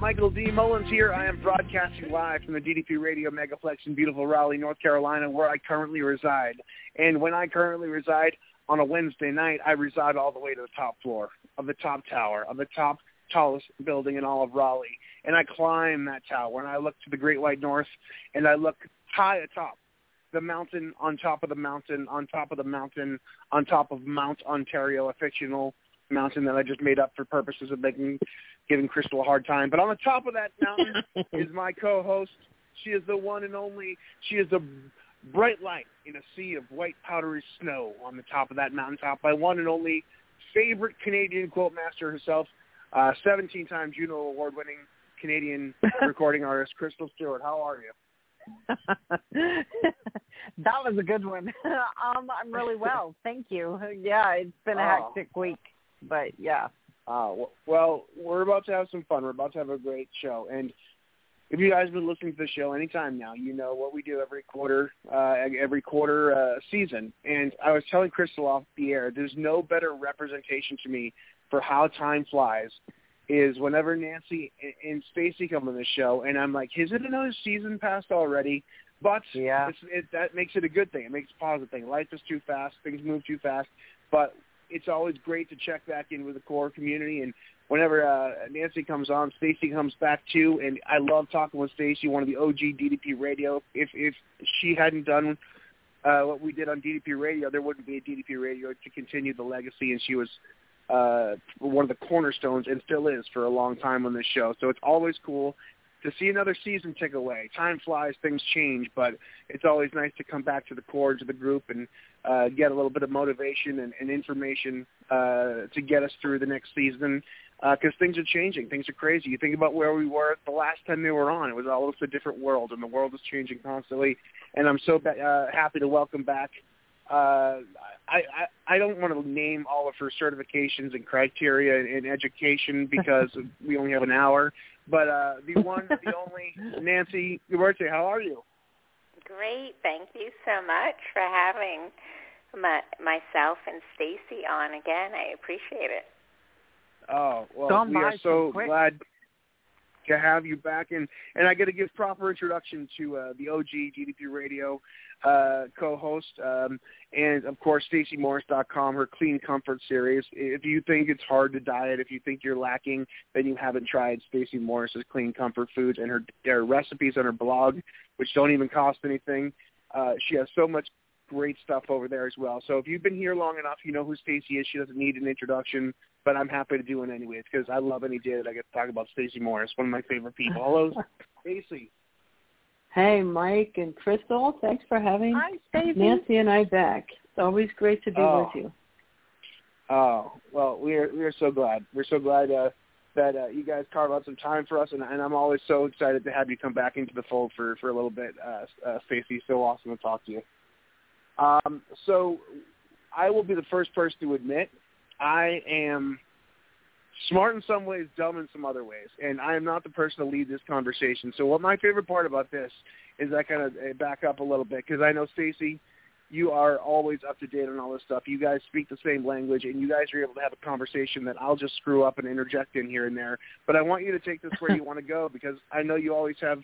Michael D. Mullins here. I am broadcasting live from the DDP Radio Megaplex in beautiful Raleigh, North Carolina, where I currently reside. And when I currently reside on a Wednesday night, I reside all the way to the top floor of the top tower, of the top tallest building in all of Raleigh. And I climb that tower, and I look to the Great White North, and I look high atop the mountain, on top of the mountain, on top of the mountain, on top of Mount Ontario, a fictional mountain that I just made up for purposes of making giving Crystal a hard time. But on the top of that mountain is my co-host. She is the one and only. She is the bright light in a sea of white powdery snow on the top of that mountaintop. My one and only favorite Canadian quote master herself, uh, 17-time Juno Award-winning Canadian recording artist Crystal Stewart. How are you? that was a good one. um, I'm really well, thank you. Yeah, it's been a Oh. hectic week, but yeah. Uh, well, we're about to have some fun. We're about to have a great show. And if you guys have been listening to the show anytime now, you know what we do every quarter, uh, every quarter uh, season. And I was telling Crystal off the air, there's no better representation to me for how time flies is whenever Nancy and- Stacey come on the show, and I'm like, is it another season passed already? But Yeah. it's, it, that makes it a good thing. It makes a positive thing. Life is too fast. Things move too fast. But it's always great to check back in with the core community. And whenever uh, Nancy comes on, Stacey comes back too. And I love talking with Stacey, one of the OG DDP Radio. If if she hadn't done uh, what we did on DDP Radio, there wouldn't be a DDP Radio to continue the legacy. And she was uh, one of the cornerstones and still is for a long time on this show. So it's always cool to see another season tick away. Time flies, things change, but it's always nice to come back to the core, to the group, and uh, get a little bit of motivation and, and information uh, to get us through the next season because things are changing. Things are crazy. You think about where we were the last time they were on. It was almost a different world, and the world is changing constantly. And I'm so uh, happy to welcome back uh, I, I I don't want to name all of her certifications and criteria in, in education because we only have an hour. But uh, the one, the only Nancy Guberti, how are you? Great. Thank you so much for having my, myself and Stacey on again. I appreciate it. Oh well, Gone we are so so quick. glad to have you back, and and I got to give proper introduction to uh, the OG DDP Radio uh, co-host, um, and of course StaceyMorris.com, her Clean Comfort series. If you think it's hard to diet, if you think you're lacking, then you haven't tried Stacey Morris's Clean Comfort Foods and her, her recipes on her blog, which don't even cost anything. Uh, she has so much great stuff over there as well. So if you've been here long enough, you know who Stacey is. She doesn't need an introduction, but I'm happy to do it anyways because I love any day that I get to talk about Stacey Morris, one of my favorite people. Hello, Stacey. Hey, Mike and Crystal, thanks for having Hi, Stacey. Nancy and I back. It's always great to be Oh. with you. Oh well, we are we are so glad. We're so glad uh, that uh, you guys carved out some time for us, and, and I'm always so excited to have you come back into the fold for for a little bit, uh, uh, Stacey. So awesome to talk to you. Um, so I will be the first person to admit I am smart in some ways, dumb in some other ways, and I am not the person to lead this conversation. So what my favorite part about this is I kind of uh, back up a little bit because I know Stacey you are always up to date on all this stuff. You guys speak the same language, and you guys are able to have a conversation that I'll just screw up and interject in here and there. But I want you to take this where you want to go because I know you always have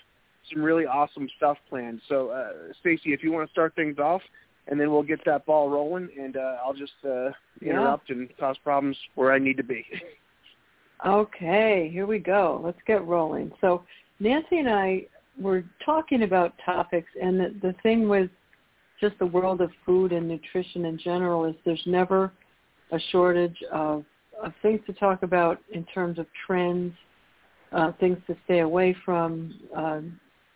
some really awesome stuff planned. So, uh, Stacey, if you want to start things off, and then we'll get that ball rolling, and uh, I'll just uh, interrupt yeah. and cause problems where I need to be. okay, here we go. Let's get rolling. So, Nancy and I were talking about topics, and the, the thing with just the world of food and nutrition in general is there's never a shortage of, of things to talk about in terms of trends, uh, things to stay away from, uh,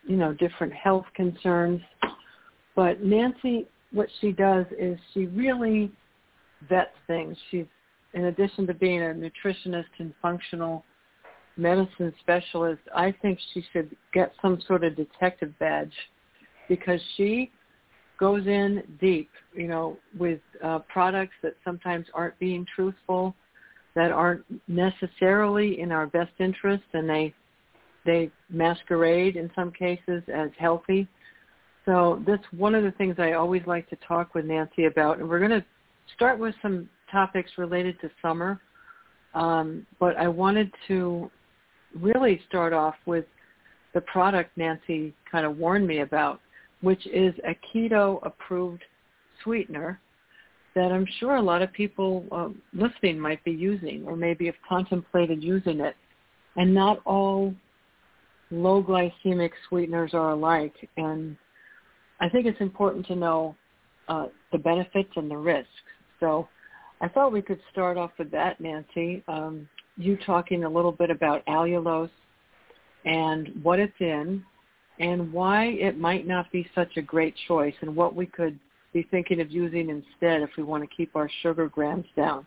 you know, different health concerns. But Nancy, what she does is she really vets things. She's, in addition to being a nutritionist and functional medicine specialist, I think she should get some sort of detective badge because she goes in deep, you know, with uh, products that sometimes aren't being truthful, that aren't necessarily in our best interest, and they they masquerade in some cases as healthy. So that's one of the things I always like to talk with Nancy about, and we're going to start with some topics related to summer. Um, but I wanted to really start off with the product Nancy kind of warned me about which is a keto-approved sweetener that I'm sure a lot of people uh, listening might be using or maybe have contemplated using it. And not all low glycemic sweeteners are alike. And I think it's important to know uh, the benefits and the risks. So I thought we could start off with that, Nancy. Um, you talking a little bit about allulose and what it's in and why it might not be such a great choice and what we could be thinking of using instead if we want to keep our sugar grams down.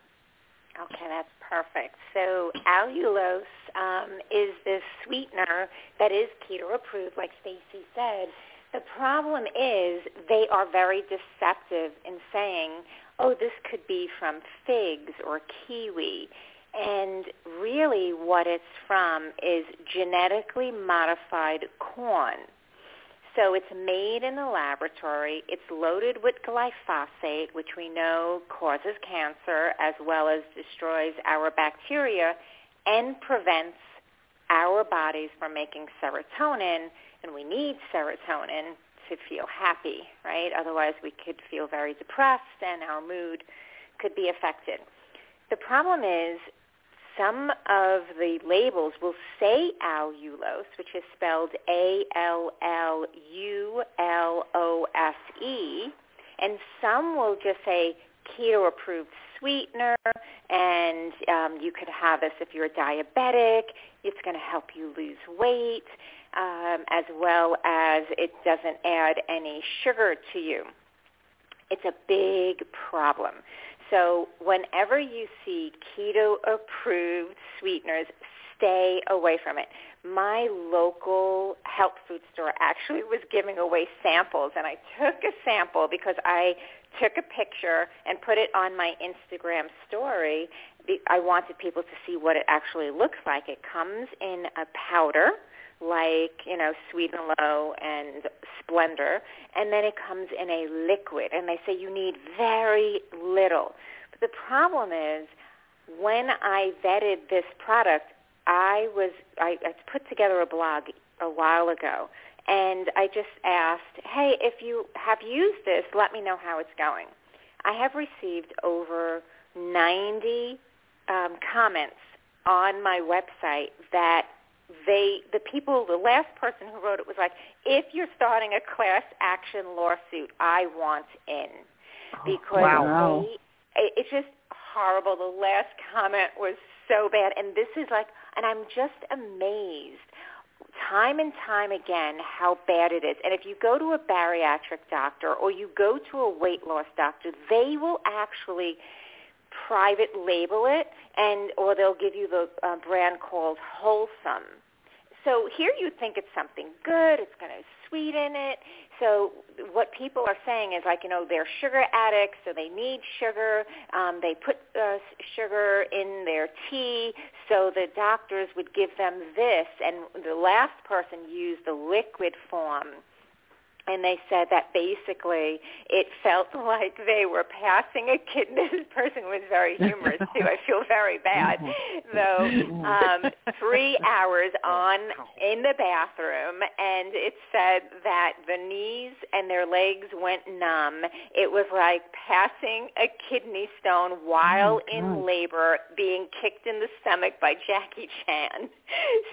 Okay, that's perfect. So allulose um, is this sweetener that is keto approved, like Stacey said. The problem is they are very deceptive in saying, oh, this could be from figs or kiwi. And really what it's from is genetically modified corn. So it's made in the laboratory. It's loaded with glyphosate, which we know causes cancer as well as destroys our bacteria and prevents our bodies from making serotonin. And we need serotonin to feel happy, right? Otherwise we could feel very depressed and our mood could be affected. The problem is some of the labels will say allulose, which is spelled A-L-L-U-L-O-S-E, and some will just say keto-approved sweetener, and um, you could have this if you're diabetic. It's going to help you lose weight, um, as well as it doesn't add any sugar to you. It's a big problem. So whenever you see keto-approved sweeteners, stay away from it. My local health food store actually was giving away samples, and I took a sample because I took a picture and put it on my Instagram story. I wanted people to see what it actually looks like. It comes in a powder like, you know, Sweet and Low and Splenda, and then it comes in a liquid, and they say you need very little. But the problem is when I vetted this product, I was I, I put together a blog a while ago, and I just asked, hey, if you have used this, let me know how it's going. I have received over 90 um, comments on my website that they the people the last person who wrote it was like if you're starting a class action lawsuit i want in oh, because wow. they, it's just horrible the last comment was so bad and this is like and i'm just amazed time and time again how bad it is. And if you go to a bariatric doctor or you go to a weight loss doctor they will actually private label it and or they'll give you the uh, brand called wholesome so here you think it's something good it's going to sweeten it. So what people are saying is like you know they're sugar addicts so they need sugar. Um, they put uh, sugar in their tea so the doctors would give them this. And the last person used the liquid form and they said that basically it felt like they were passing a kid. This person was very humorous too. I feel very bad, though. Um, three hours on in the bathroom, and it said that the knees and their legs went numb. It was like passing a kidney stone while oh in labor, being kicked in the stomach by Jackie Chan.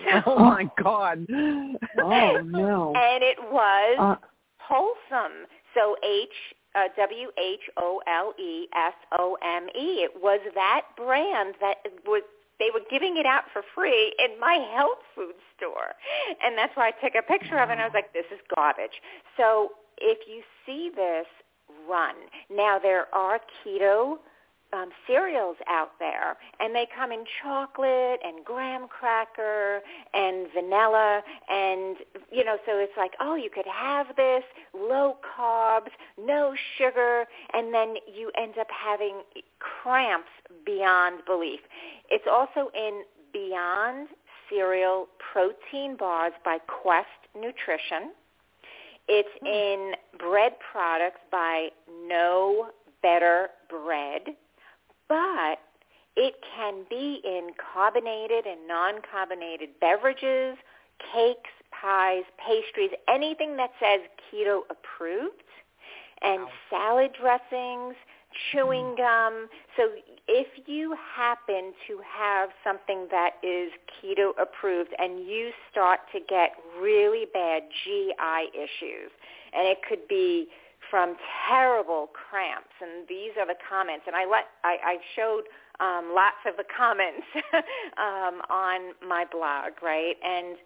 So, oh my God! Oh no! And it was. Uh, wholesome. So H uh, W H O L E S O M E. It was that brand that was they were giving it out for free in my health food store. And that's why I took a picture of it and I was like, this is garbage. So if you see this, run. Now there are keto um, cereals out there, and they come in chocolate and graham cracker and vanilla, and you know, so it's like, oh, you could have this low carbs, no sugar, and then you end up having cramps beyond belief. It's also in Beyond Cereal Protein Bars by Quest Nutrition. It's in bread products by No Better Bread but it can be in carbonated and non-carbonated beverages, cakes, pies, pastries, anything that says keto approved, and salad dressings, chewing mm. gum. So if you happen to have something that is keto approved and you start to get really bad GI issues, and it could be from terrible cramps, and these are the comments. And I let I, I showed um, lots of the comments um, on my blog, right? And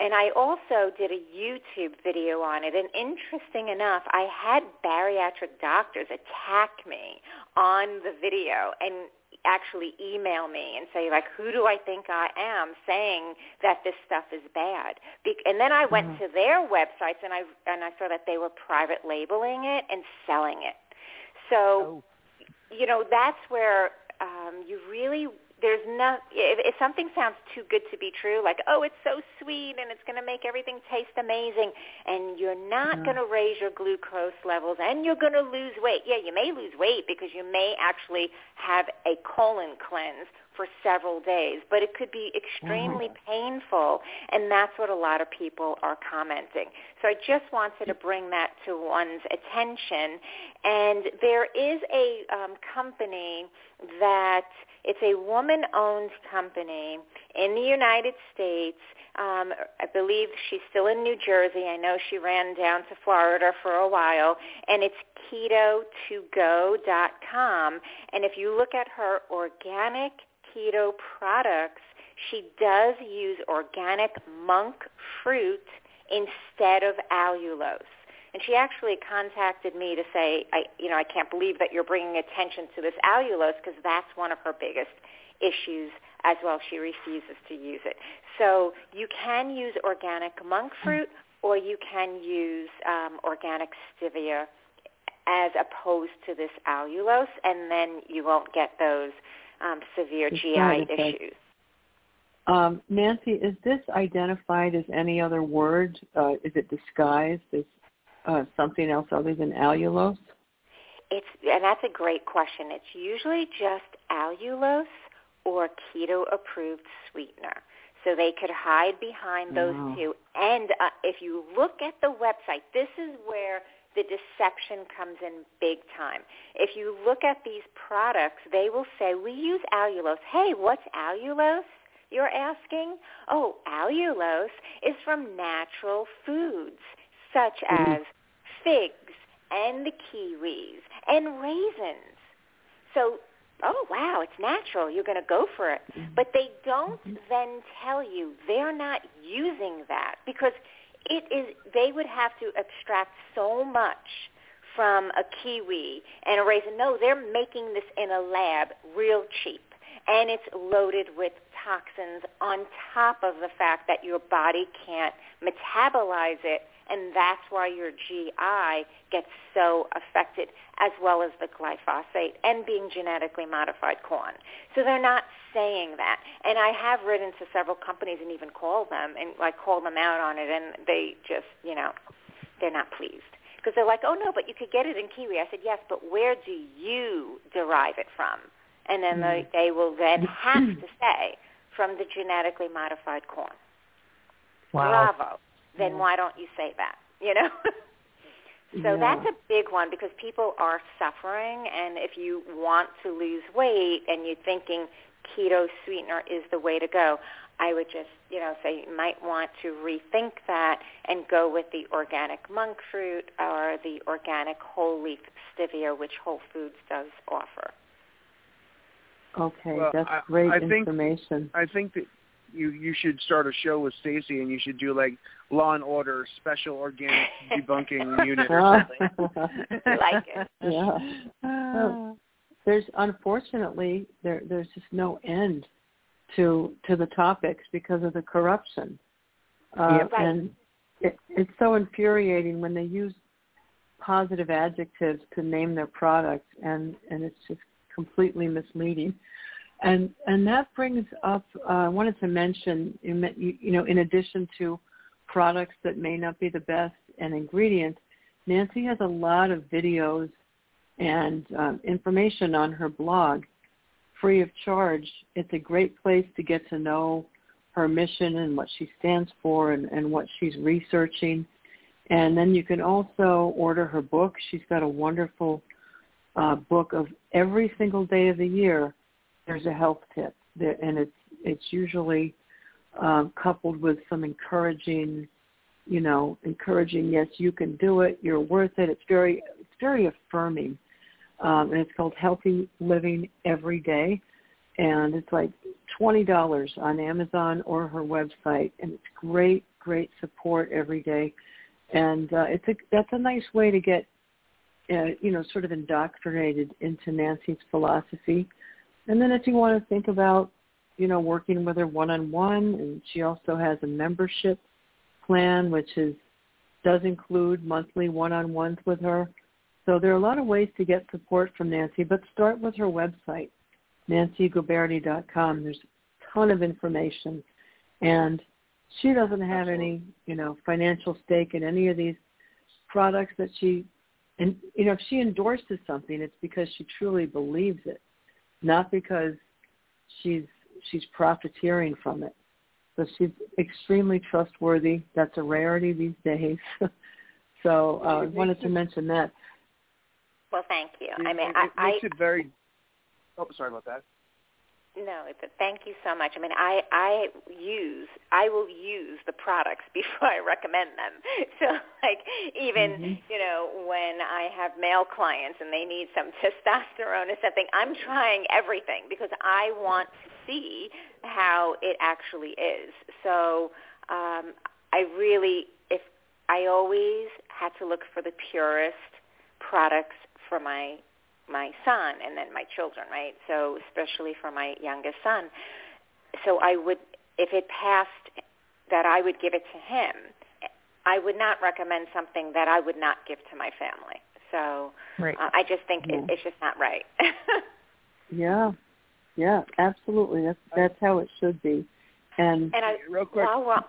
and I also did a YouTube video on it. And interesting enough, I had bariatric doctors attack me on the video, and actually email me and say like who do I think I am saying that this stuff is bad Be- and then I went mm-hmm. to their websites and I and I saw that they were private labeling it and selling it so oh. you know that's where um you really there's no if, if something sounds too good to be true like oh it's so sweet and it's going to make everything taste amazing and you're not mm-hmm. going to raise your glucose levels and you're going to lose weight yeah you may lose weight because you may actually have a colon cleanse for several days, but it could be extremely mm-hmm. painful, and that's what a lot of people are commenting. So I just wanted to bring that to one's attention. And there is a um, company that it's a woman-owned company in the United States. Um, I believe she's still in New Jersey. I know she ran down to Florida for a while, and it's keto2go.com. And if you look at her organic keto products, she does use organic monk fruit instead of allulose. And she actually contacted me to say, I, you know, I can't believe that you're bringing attention to this allulose because that's one of her biggest issues as well. She refuses to use it. So you can use organic monk fruit or you can use um, organic stevia as opposed to this allulose, and then you won't get those um, severe GI issues. Um, Nancy, is this identified as any other word? Uh, is it disguised as uh, something else other than allulose? It's and that's a great question. It's usually just allulose or keto-approved sweetener. So they could hide behind those wow. two. And uh, if you look at the website, this is where the deception comes in big time. If you look at these products, they will say, we use allulose. Hey, what's allulose? You're asking? Oh, allulose is from natural foods such mm-hmm. as figs and the kiwis and raisins. So, oh wow, it's natural. You're going to go for it. Mm-hmm. But they don't mm-hmm. then tell you they're not using that because it is they would have to abstract so much from a kiwi and a raisin. No, they're making this in a lab real cheap. And it's loaded with toxins on top of the fact that your body can't metabolize it and that's why your GI gets so affected, as well as the glyphosate and being genetically modified corn. So they're not saying that. And I have written to several companies and even called them and like called them out on it, and they just, you know, they're not pleased because they're like, oh no, but you could get it in kiwi. I said, yes, but where do you derive it from? And then mm. they, they will then have to say from the genetically modified corn. Wow. Bravo. Then why don't you say that? You know. So yeah. that's a big one because people are suffering and if you want to lose weight and you're thinking keto sweetener is the way to go, I would just, you know, say you might want to rethink that and go with the organic monk fruit or the organic whole leaf stevia, which Whole Foods does offer. Okay, well, that's great I think, information. I think that you you should start a show with Stacey and you should do like Law and Order Special Organic Debunking Unit or something. like it. Yeah. Well, there's unfortunately there there's just no end to to the topics because of the corruption. Uh, yeah, right. And it, it's so infuriating when they use positive adjectives to name their products, and and it's just completely misleading. And and that brings up. Uh, I wanted to mention, you, you know, in addition to products that may not be the best and ingredients, Nancy has a lot of videos and um, information on her blog free of charge. It's a great place to get to know her mission and what she stands for and, and what she's researching. And then you can also order her book. She's got a wonderful uh, book of every single day of the year. There's a health tip, there, and it's it's usually um, coupled with some encouraging, you know, encouraging. Yes, you can do it. You're worth it. It's very it's very affirming um, and it's called Healthy Living Every Day, and it's like twenty dollars on Amazon or her website, and it's great, great support every day, and uh, it's a that's a nice way to get, uh, you know, sort of indoctrinated into Nancy's philosophy, and then if you want to think about, you know, working with her one on one, and she also has a membership plan which is does include monthly one on ones with her so there are a lot of ways to get support from Nancy, but start with her website, nancyguberti.com. There's a ton of information, and she doesn't have Absolutely. any, you know, financial stake in any of these products that she, and you know, if she endorses something, it's because she truly believes it, not because she's she's profiteering from it. So she's extremely trustworthy. That's a rarity these days. so uh, I wanted to mention that. Well, thank you. It, I mean, it, I, it makes I it very. Oh, sorry about that. No, but thank you so much. I mean, I I use I will use the products before I recommend them. So, like, even mm-hmm. you know, when I have male clients and they need some testosterone or something, I'm trying everything because I want to see how it actually is. So, um, I really, if I always had to look for the purest products for my my son and then my children, right? So especially for my youngest son. So I would, if it passed, that I would give it to him. I would not recommend something that I would not give to my family. So right. uh, I just think yeah. it, it's just not right. yeah, yeah, absolutely. That's that's how it should be. And, and I, real quick, while we're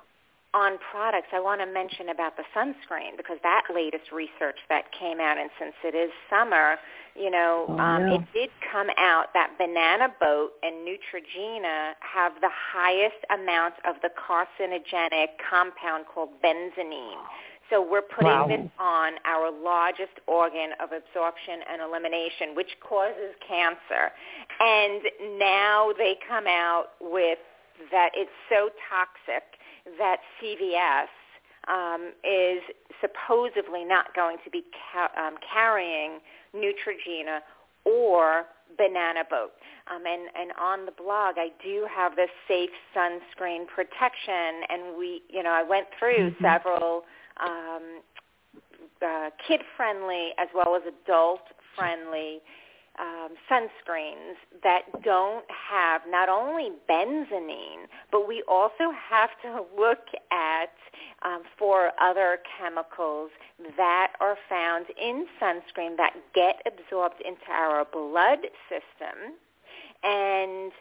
on products, I want to mention about the sunscreen because that latest research that came out, and since it is summer, you know, oh, um, yeah. it did come out that Banana Boat and Neutrogena have the highest amount of the carcinogenic compound called benzenine. So we're putting wow. this on our largest organ of absorption and elimination, which causes cancer. And now they come out with that it's so toxic that CVS um, is supposedly not going to be ca- um, carrying Neutrogena or Banana Boat. Um, and, and on the blog, I do have the safe sunscreen protection, and we, you know, I went through mm-hmm. several um, uh, kid-friendly as well as adult-friendly um, sunscreens that don't have not only benzenine, but we also have to look at um, for other chemicals that are found in sunscreen that get absorbed into our blood system. And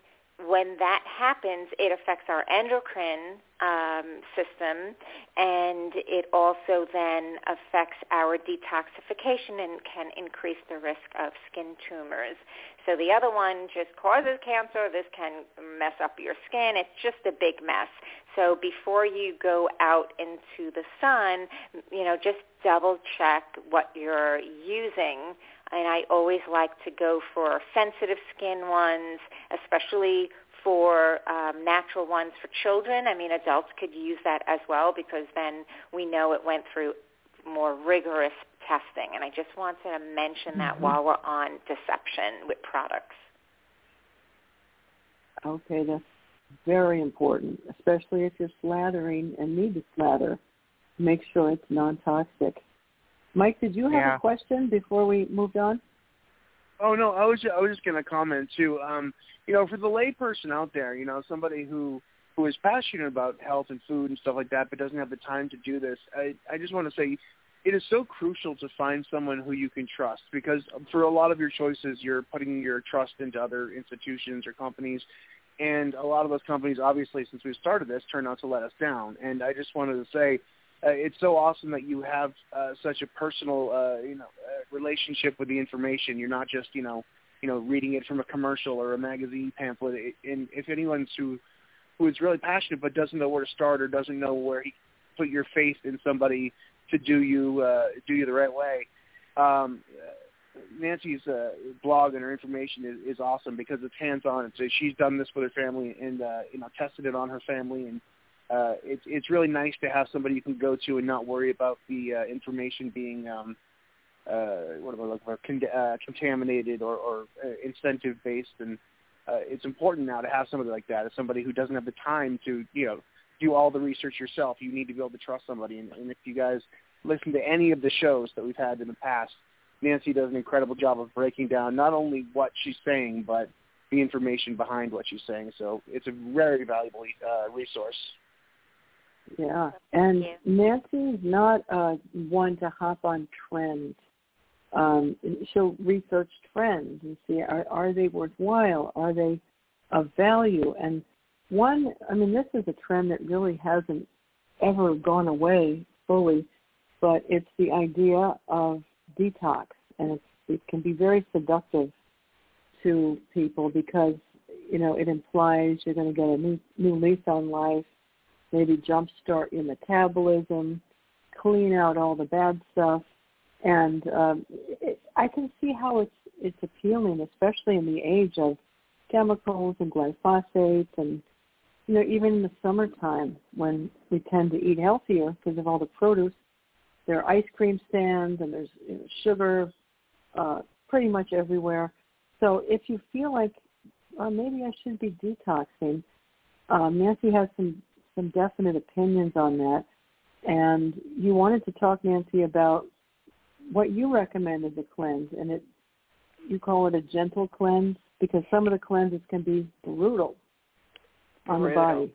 when that happens, it affects our endocrine um, system, and it also then affects our detoxification and can increase the risk of skin tumors. So the other one just causes cancer. This can mess up your skin. It's just a big mess. So before you go out into the sun, you know, just double check what you're using. And I always like to go for sensitive skin ones, especially for um, natural ones for children. I mean, adults could use that as well because then we know it went through more rigorous testing. And I just wanted to mention mm-hmm. that while we're on deception with products. Okay, that's very important, especially if you're slathering and need to slather. Make sure it's non-toxic. Mike, did you have yeah. a question before we moved on? Oh no, I was just, I was just going to comment too. Um, you know, for the layperson out there, you know, somebody who who is passionate about health and food and stuff like that, but doesn't have the time to do this, I I just want to say it is so crucial to find someone who you can trust because for a lot of your choices, you're putting your trust into other institutions or companies. And a lot of those companies, obviously, since we started this, turned out to let us down. And I just wanted to say, uh, it's so awesome that you have uh, such a personal, uh, you know, uh, relationship with the information. You're not just, you know, you know, reading it from a commercial or a magazine pamphlet. And if anyone's who who is really passionate but doesn't know where to start or doesn't know where he put your faith in somebody to do you uh, do you the right way, um, Nancy's uh, blog and her information is, is awesome because it's hands on. So she's done this with her family and uh, you know tested it on her family and uh, it's it's really nice to have somebody you can go to and not worry about the uh, information being um, uh, what am I looking for con- uh, contaminated or, or uh, incentive based and uh, it's important now to have somebody like that as somebody who doesn't have the time to you know do all the research yourself. You need to be able to trust somebody and, and if you guys listen to any of the shows that we've had in the past, Nancy does an incredible job of breaking down not only what she's saying but the information behind what she's saying. So it's a very valuable uh, resource. Yeah, and Nancy's not uh, one to hop on trends. Um, she'll research trends and see are, are they worthwhile, are they of value, and one. I mean, this is a trend that really hasn't ever gone away fully, but it's the idea of detox, and it's, it can be very seductive to people because you know it implies you're going to get a new new lease on life maybe jumpstart your metabolism, clean out all the bad stuff, and um, it, I can see how it's it's appealing, especially in the age of chemicals and glyphosate, and you know even in the summertime when we tend to eat healthier because of all the produce. There are ice cream stands and there's you know, sugar uh, pretty much everywhere. So if you feel like uh, maybe I should be detoxing, um, Nancy has some some definite opinions on that. And you wanted to talk, Nancy, about what you recommended the cleanse, and it you call it a gentle cleanse because some of the cleanses can be brutal on brutal.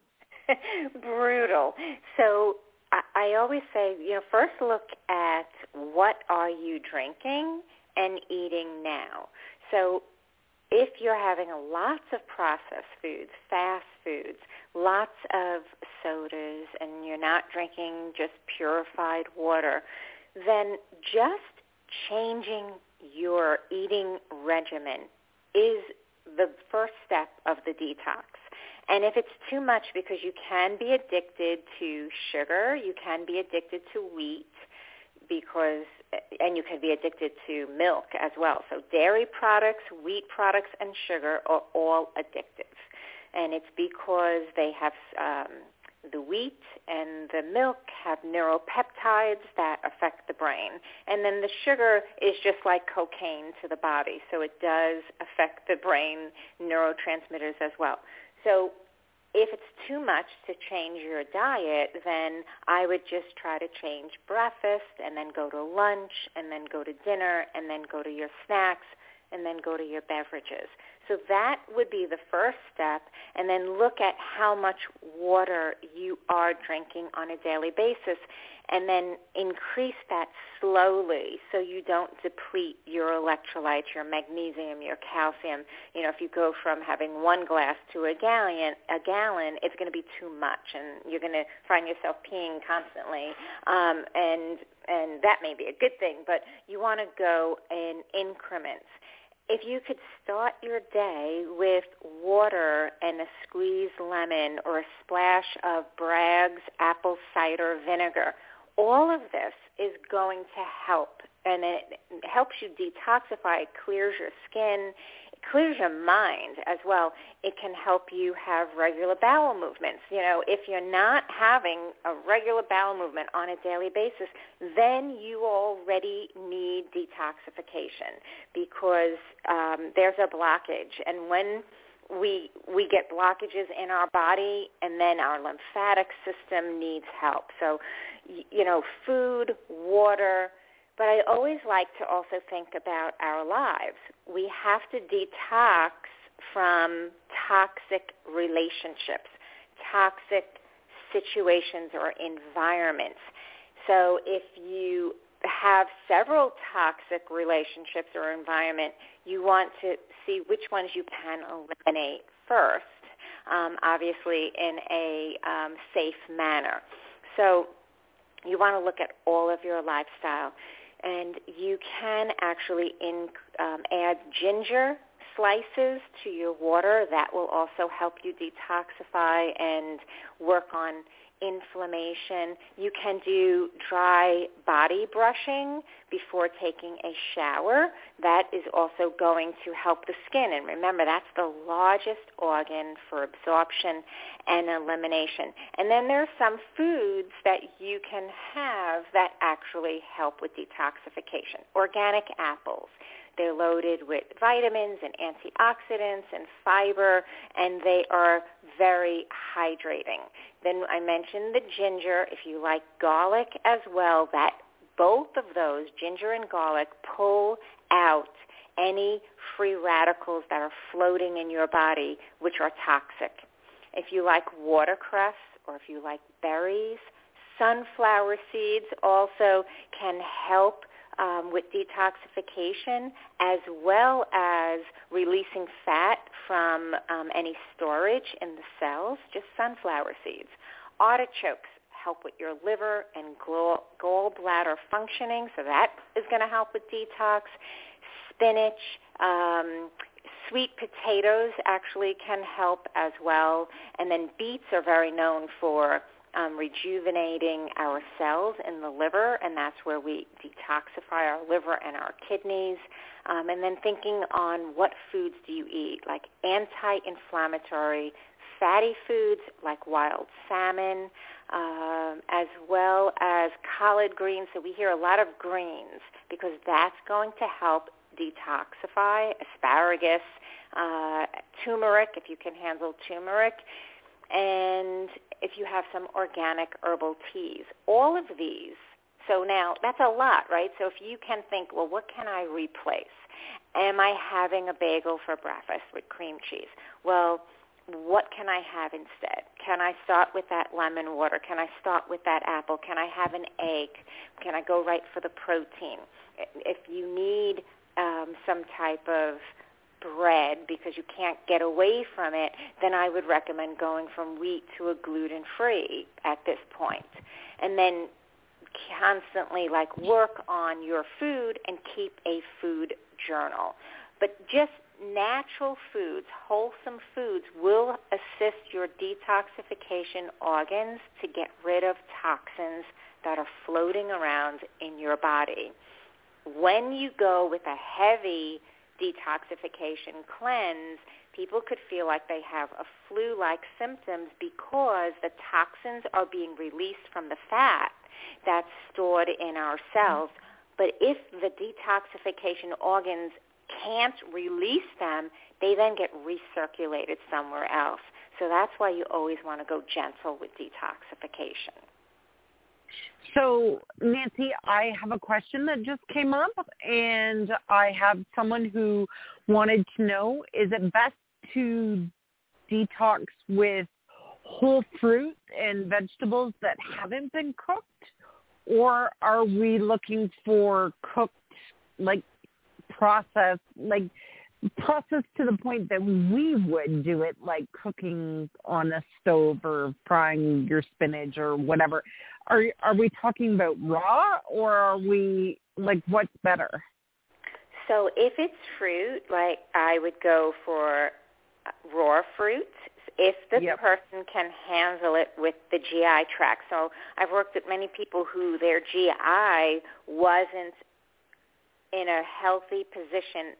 the body. brutal. So I, I always say, you know, first look at what are you drinking and eating now. So if you're having lots of processed foods, fast foods, lots of sodas, and you're not drinking just purified water, then just changing your eating regimen is the first step of the detox. And if it's too much, because you can be addicted to sugar, you can be addicted to wheat, because and you can be addicted to milk as well. So dairy products, wheat products, and sugar are all addictive. And it's because they have um, the wheat and the milk have neuropeptides that affect the brain. And then the sugar is just like cocaine to the body. So it does affect the brain neurotransmitters as well. So if it's too much to change your diet, then I would just try to change breakfast and then go to lunch and then go to dinner and then go to your snacks and then go to your beverages. So that would be the first step, and then look at how much water you are drinking on a daily basis, and then increase that slowly so you don't deplete your electrolytes, your magnesium, your calcium. You know, if you go from having one glass to a gallon, a gallon, it's going to be too much, and you're going to find yourself peeing constantly, um, and and that may be a good thing, but you want to go in increments if you could start your day with water and a squeezed lemon or a splash of Bragg's apple cider vinegar, all of this is going to help and it helps you detoxify, clears your skin, clears your mind as well. It can help you have regular bowel movements. You know, if you're not having a regular bowel movement on a daily basis, then you already need detoxification because um, there's a blockage. And when we we get blockages in our body and then our lymphatic system needs help. So, you know, food, water, but I always like to also think about our lives. We have to detox from toxic relationships, toxic situations or environments. So if you have several toxic relationships or environment, you want to see which ones you can eliminate first, um, obviously in a um, safe manner. So you want to look at all of your lifestyle and you can actually in, um, add ginger slices to your water. That will also help you detoxify and work on inflammation. You can do dry body brushing before taking a shower. That is also going to help the skin. And remember, that's the largest organ for absorption and elimination. And then there are some foods that you can have that actually help with detoxification. Organic apples. They're loaded with vitamins and antioxidants and fiber, and they are very hydrating. Then I mentioned the ginger. If you like garlic as well, that both of those, ginger and garlic, pull out any free radicals that are floating in your body, which are toxic. If you like watercress or if you like berries, sunflower seeds also can help um, with detoxification as well as releasing fat from um, any storage in the cells, just sunflower seeds. Artichokes help with your liver and gallbladder functioning, so that is going to help with detox. Spinach, um, sweet potatoes actually can help as well. And then beets are very known for um, rejuvenating our cells in the liver, and that's where we detoxify our liver and our kidneys. Um, and then thinking on what foods do you eat, like anti-inflammatory fatty foods like wild salmon, um, as well as collard greens. So we hear a lot of greens because that's going to help detoxify. Asparagus, uh, turmeric, if you can handle turmeric, and if you have some organic herbal teas. All of these. So now that's a lot, right? So if you can think, well, what can I replace? Am I having a bagel for breakfast with cream cheese? Well, what can I have instead? Can I start with that lemon water? Can I start with that apple? Can I have an egg? Can I go right for the protein? If you need um, some type of bread because you can't get away from it, then I would recommend going from wheat to a gluten-free at this point. And then constantly like work on your food and keep a food journal. But just natural foods, wholesome foods will assist your detoxification organs to get rid of toxins that are floating around in your body. When you go with a heavy detoxification cleanse, people could feel like they have a flu-like symptoms because the toxins are being released from the fat that's stored in our cells. But if the detoxification organs can't release them, they then get recirculated somewhere else. So that's why you always want to go gentle with detoxification. So, Nancy, I have a question that just came up, and I have someone who wanted to know, is it best to detox with whole fruit and vegetables that haven't been cooked? Or are we looking for cooked, like processed, like processed to the point that we would do it, like cooking on a stove or frying your spinach or whatever? Are are we talking about raw or are we like what's better? So if it's fruit, like I would go for raw fruit if the Yep. person can handle it with the GI tract. So I've worked with many people who their GI wasn't in a healthy position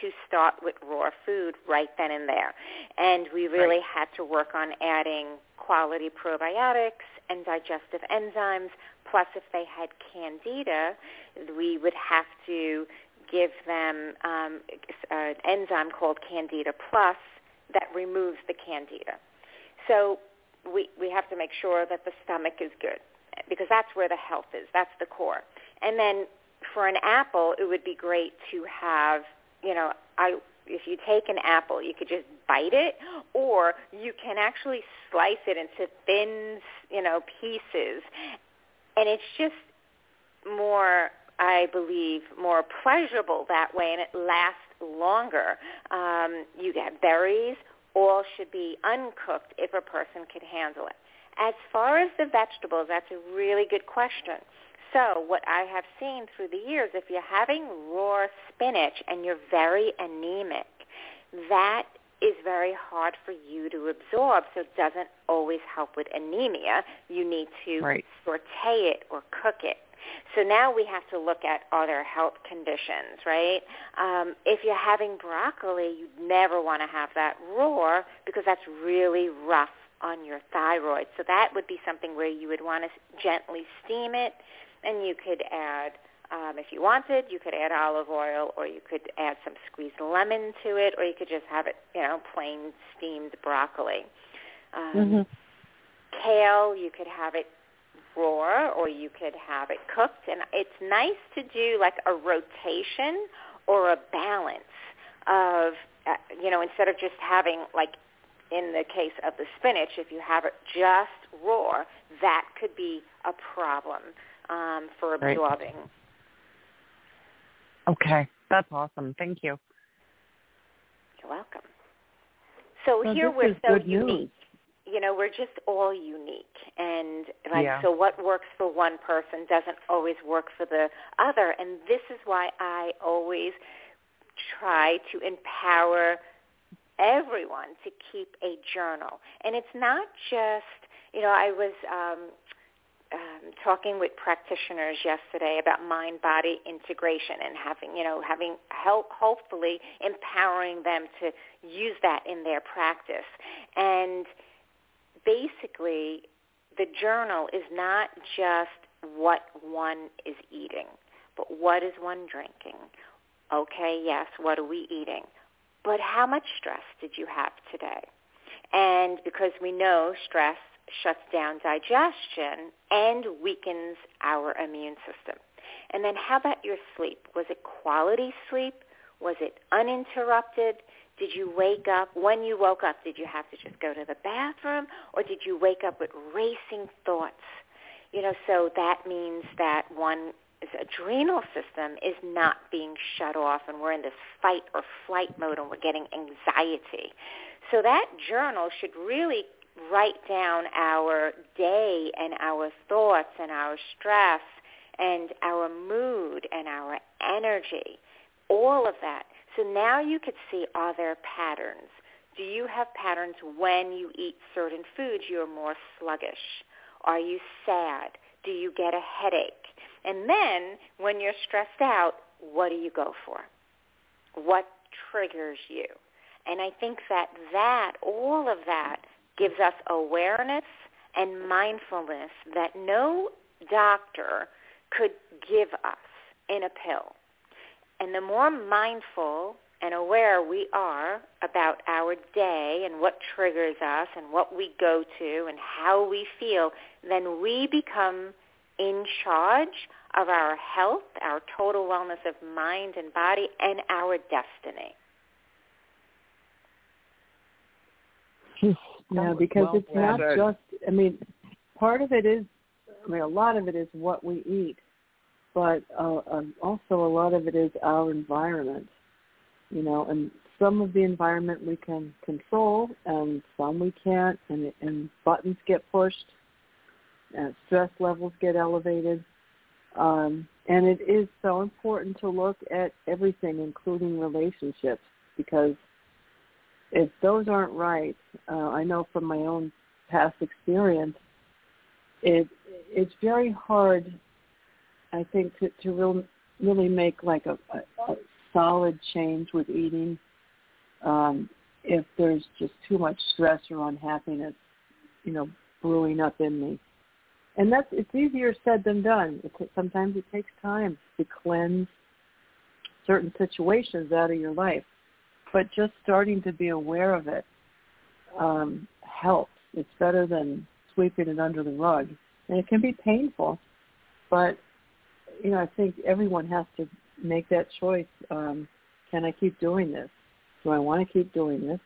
to start with raw food right then and there. And we really had to work on adding quality probiotics and digestive enzymes. Plus, if they had candida, we would have to give them um, an enzyme called Candida Plus that removes the candida. So we, we have to make sure that the stomach is good because that's where the health is. That's the core. And then for an apple, it would be great to have, you know, I if you take an apple, you could just bite it, or you can actually slice it into thin, you know, pieces, and it's just more, I believe, more pleasurable that way, and it lasts longer. Um, you get berries. All should be uncooked if a person can handle it. As far as the vegetables, that's a really good question. So what I have seen through the years, if you're having raw spinach and you're very anemic, that is very hard for you to absorb, so it doesn't always help with anemia. You need to Right. saute it or cook it. So now we have to look at other health conditions, right? Um, if you're having broccoli, you never want to have that raw because that's really rough on your thyroid. So that would be something where you would want to gently steam it, and you could add, um, if you wanted, you could add olive oil, or you could add some squeezed lemon to it, or you could just have it, you know, plain steamed broccoli. Um, Mm-hmm. Kale, you could have it raw or you could have it cooked and it's nice to do like a rotation or a balance of uh, you know instead of just having like in the case of the spinach if you have it just raw that could be a problem um, for Right. absorbing Okay, that's awesome. Thank you. you're welcome so Well, here we're so good news. unique you know we're just all unique and like Yeah. so what works for one person doesn't always work for the other and this is why i always try to empower everyone to keep a journal and it's not just you know i was um um, talking with practitioners yesterday about mind-body integration and having, you know, having help, hopefully empowering them to use that in their practice. And basically, the journal is not just what one is eating, but what is one drinking? Okay, yes, what are we eating? But how much stress did you have today? And because we know stress shuts down digestion and weakens our immune system. And then how about your sleep? Was it quality sleep? Was it uninterrupted? Did you wake up, when you woke up, did you have to just go to the bathroom or did you wake up with racing thoughts? You know, so that means that one's adrenal system is not being shut off and we're in this fight or flight mode and we're getting anxiety. So that journal should really write down our day and our thoughts and our stress and our mood and our energy, all of that. So now you could see are there patterns? Do you have patterns when you eat certain foods you're more sluggish? Are you sad? Do you get a headache? And then when you're stressed out, what do you go for? What triggers you? And I think that that, all of that, gives us awareness and mindfulness that no doctor could give us in a pill. And the more mindful and aware we are about our day and what triggers us and what we go to and how we feel, then we become in charge of our health, our total wellness of mind and body, and our destiny. Yeah, because it's not just, I mean, part of it is, I mean, a lot of it is what we eat, but uh, um, also a lot of it is our environment, you know, and some of the environment we can control and some we can't, and, and buttons get pushed, and stress levels get elevated. Um, and it is so important to look at everything, including relationships, because if those aren't right, uh, I know from my own past experience, it it's very hard, I think, to to real, really make like a, a, a solid change with eating um, if there's just too much stress or unhappiness, you know, brewing up in me. And that's it's easier said than done. It, sometimes it takes time to cleanse certain situations out of your life but just starting to be aware of it um, helps. It's better than sweeping it under the rug, and it can be painful. But you know, I think everyone has to make that choice. Um, can I keep doing this? Do I want to keep doing this?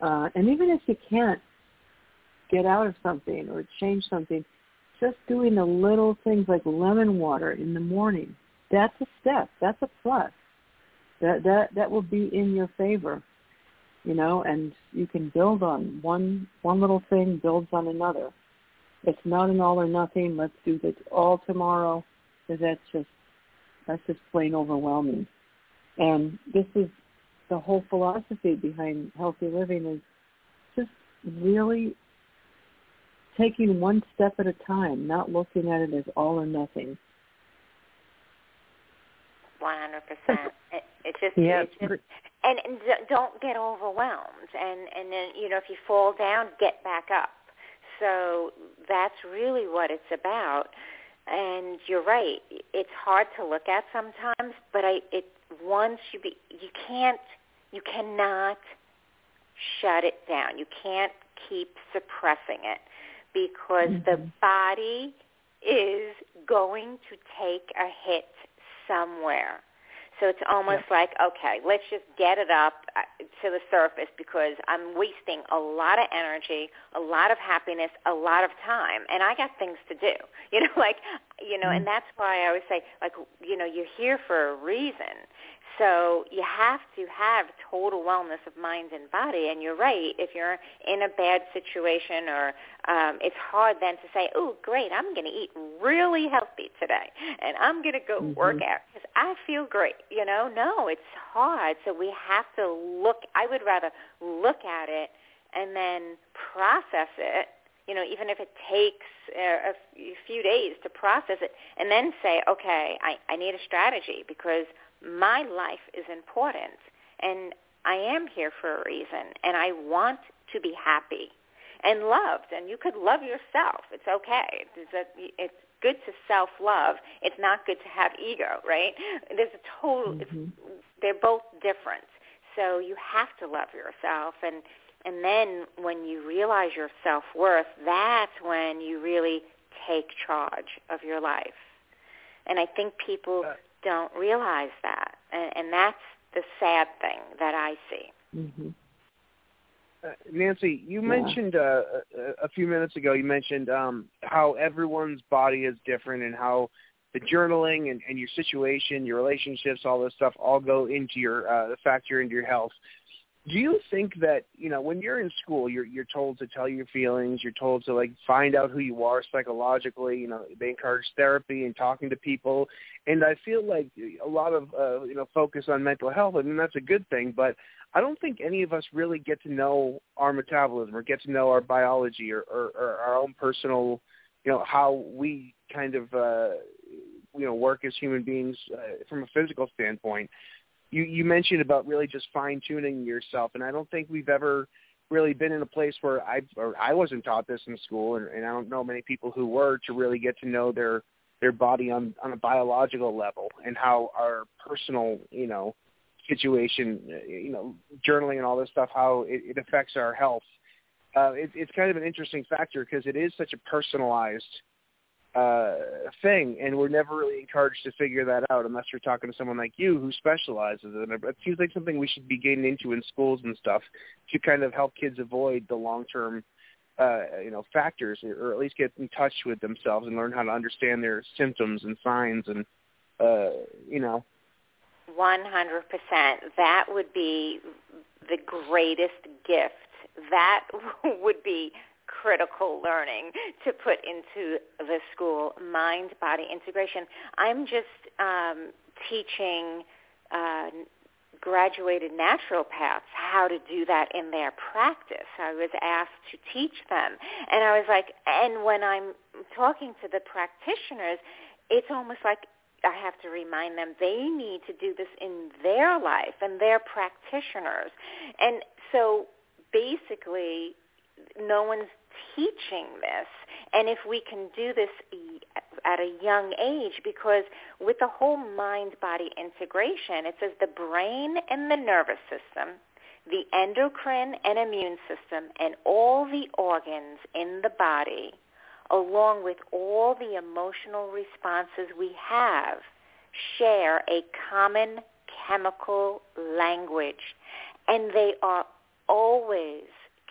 Uh, and even if you can't get out of something or change something, just doing the little things like lemon water in the morning, that's a step. That's a plus that that that will be in your favor you know and you can build on one one little thing builds on another. It's not an all or nothing let's do this all tomorrow because that's just that's just plain overwhelming. And this is the whole philosophy behind healthy living is just really taking one step at a time not looking at it as all or nothing. 100%. It, it just, yeah, it just and, and don't get overwhelmed. And and then you know if you fall down, get back up. So that's really what it's about. And you're right. It's hard to look at sometimes, but I it once you be you can't you cannot shut it down. You can't keep suppressing it because mm-hmm. the body is going to take a hit somewhere. So it's almost yeah. like, okay, let's just get it up uh, to the surface because I'm wasting a lot of energy, a lot of happiness, a lot of time, and I got things to do. You know, like, you know, mm-hmm. and that's why I always say, like, you know, you're here for a reason. So you have to have total wellness of mind and body. And you're right. If you're in a bad situation or um, it's hard then to say, oh, great, I'm going to eat really healthy today and I'm going to go mm-hmm. work out because I feel great. You know, no, it's hard. So we have to look. I would rather look at it and then process it you know, even if it takes a, a few days to process it, and then say, okay, I, I need a strategy because my life is important and I am here for a reason and I want to be happy and loved and you could love yourself. It's okay. It's, a, it's good to self-love. It's not good to have ego, right? There's a total, mm-hmm. it's, they're both different. So you have to love yourself and and then when you realize your self-worth, that's when you really take charge of your life. And I think people don't realize that, and, and that's the sad thing that I see. Mm-hmm. Uh, Nancy, you yeah. mentioned uh, a, a few minutes ago. You mentioned um, how everyone's body is different, and how the journaling and, and your situation, your relationships, all this stuff, all go into your uh, factor into your health do you think that you know when you're in school you're you're told to tell your feelings you're told to like find out who you are psychologically you know they encourage therapy and talking to people. And i feel like a lot of uh you know focus on mental health I mean that's a good thing but i don't think any of us really get to know our metabolism or get to know our biology or or, or our own personal you know how we kind of uh you know work as human beings uh, from a physical standpoint you you mentioned about really just fine tuning yourself, and I don't think we've ever really been in a place where I or I wasn't taught this in school, and, and I don't know many people who were to really get to know their their body on on a biological level and how our personal you know situation you know journaling and all this stuff how it, it affects our health. Uh, it, it's kind of an interesting factor because it is such a personalized uh, thing, and we're never really encouraged to figure that out unless you're talking to someone like you who specializes in it. But It seems like something we should be getting into in schools and stuff to kind of help kids avoid the long-term, uh, you know, factors, or at least get in touch with themselves and learn how to understand their symptoms and signs, and uh, you know. One hundred percent. That would be the greatest gift. That would be critical learning to put into the school, mind-body integration. I'm just um, teaching uh, graduated naturopaths how to do that in their practice. I was asked to teach them. And I was like, and when I'm talking to the practitioners, it's almost like I have to remind them they need to do this in their life and their practitioners. And so basically, no one's teaching this. And if we can do this at a young age, because with the whole mind-body integration, it says the brain and the nervous system, the endocrine and immune system, and all the organs in the body, along with all the emotional responses we have, share a common chemical language. And they are always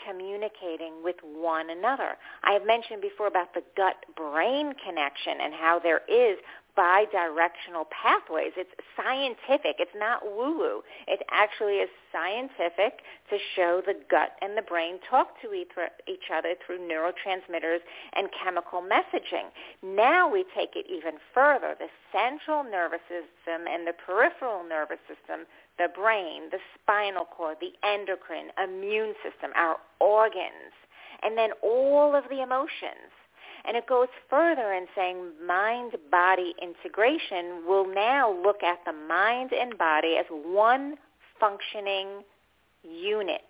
communicating with one another. I have mentioned before about the gut-brain connection and how there is bidirectional pathways. It's scientific. It's not woo-woo. It actually is scientific to show the gut and the brain talk to each other through neurotransmitters and chemical messaging. Now we take it even further. The central nervous system and the peripheral nervous system the brain, the spinal cord, the endocrine, immune system, our organs, and then all of the emotions. And it goes further in saying mind-body integration will now look at the mind and body as one functioning unit.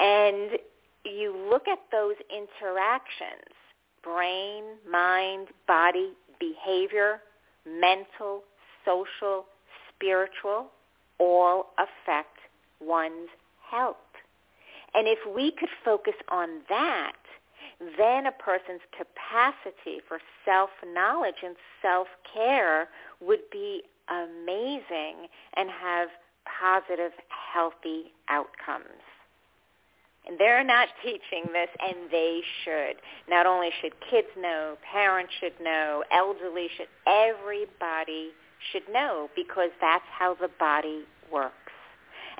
And you look at those interactions, brain, mind, body, behavior, mental, social, spiritual, all affect one's health. And if we could focus on that, then a person's capacity for self-knowledge and self-care would be amazing and have positive, healthy outcomes. And they're not teaching this, and they should. Not only should kids know, parents should know, elderly should, everybody should know because that's how the body works.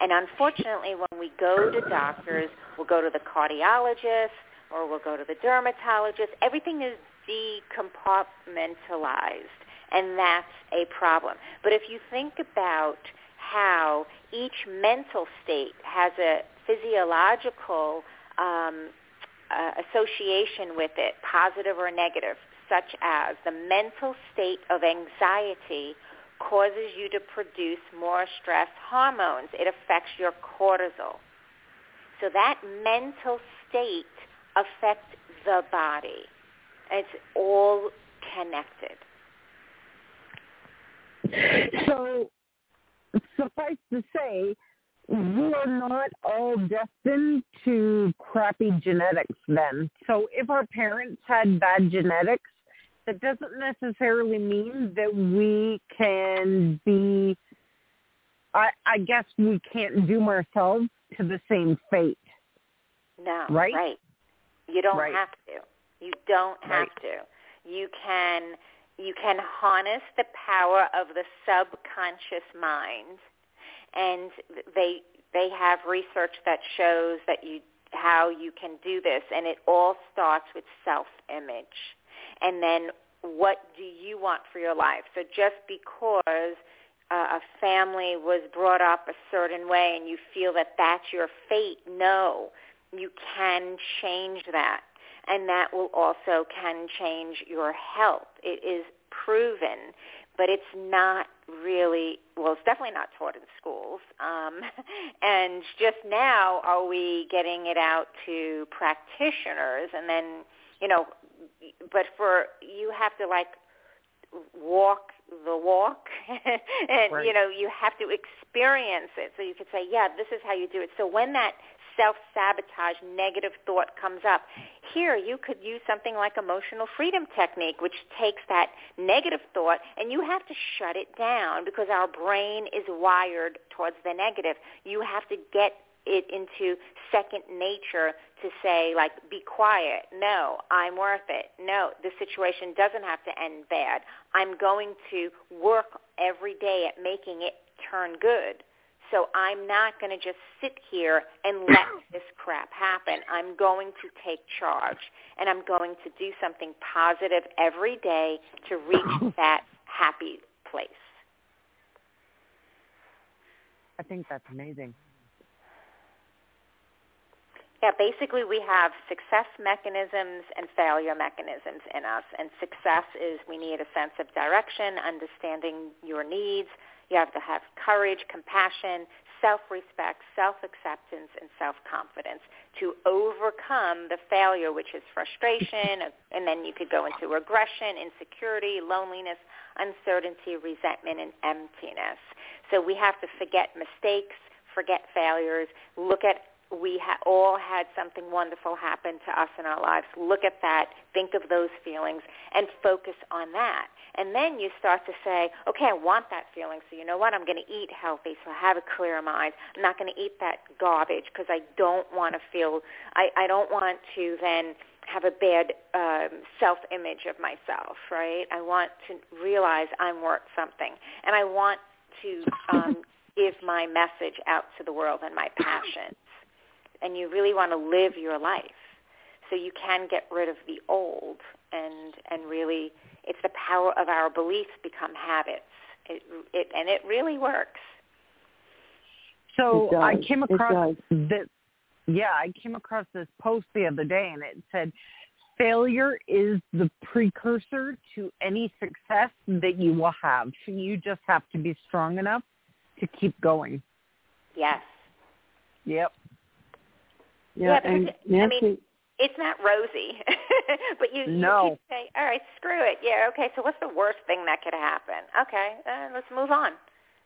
And unfortunately, when we go to doctors, we'll go to the cardiologist or we'll go to the dermatologist. Everything is decompartmentalized, and that's a problem. But if you think about how each mental state has a physiological um, uh, association with it, positive or negative, such as the mental state of anxiety causes you to produce more stress hormones. It affects your cortisol. So that mental state affects the body. It's all connected. So suffice to say, we are not all destined to crappy genetics then. So if our parents had bad genetics, that doesn't necessarily mean that we can be I, I guess we can't doom ourselves to the same fate. No. Right? Right. You don't right. have to. You don't have right. to. You can you can harness the power of the subconscious mind and they they have research that shows that you how you can do this and it all starts with self-image and then what do you want for your life? So just because uh, a family was brought up a certain way and you feel that that's your fate, no, you can change that. And that will also can change your health. It is proven, but it's not really, well, it's definitely not taught in schools. Um, and just now are we getting it out to practitioners and then, you know, but for you have to like walk the walk and right. you know you have to experience it so you could say yeah this is how you do it so when that self sabotage negative thought comes up here you could use something like emotional freedom technique, which takes that negative thought and you have to shut it down because our brain is wired towards the negative. You have to get it into second nature to say like be quiet no i'm worth it no the situation doesn't have to end bad i'm going to work every day at making it turn good so I'm not going to just sit here and let this crap happen. I'm going to take charge and I'm going to do something positive every day to reach that happy place. I think that's amazing. Yeah, basically we have success mechanisms and failure mechanisms in us. And success is we need a sense of direction, understanding your needs, you have to have courage, compassion, self-respect, self-acceptance, and self-confidence to overcome the failure, which is frustration, and then you could go into aggression, insecurity, loneliness, uncertainty, resentment, and emptiness. So we have to forget mistakes, forget failures, look at we ha- all had something wonderful happen to us in our lives. Look at that, think of those feelings, and focus on that. And then you start to say, okay, I want that feeling, so you know what? I'm going to eat healthy, so I have a clear mind. I'm not going to eat that garbage because I don't want to feel, I, I don't want to then have a bad um, self-image of myself, right? I want to realize I'm worth something, and I want to um, give my message out to the world and my passion and you really want to live your life. So you can get rid of the old and and really it's the power of our beliefs become habits. It, it and it really works. So I came across this yeah, I came across this post the other day and it said failure is the precursor to any success that you will have. You just have to be strong enough to keep going. Yes. Yep. Yeah, yeah and Nancy, I mean, it's not rosy, but you, no. you saying, all right, screw it. Yeah, okay. So what's the worst thing that could happen? Okay, uh, let's move on,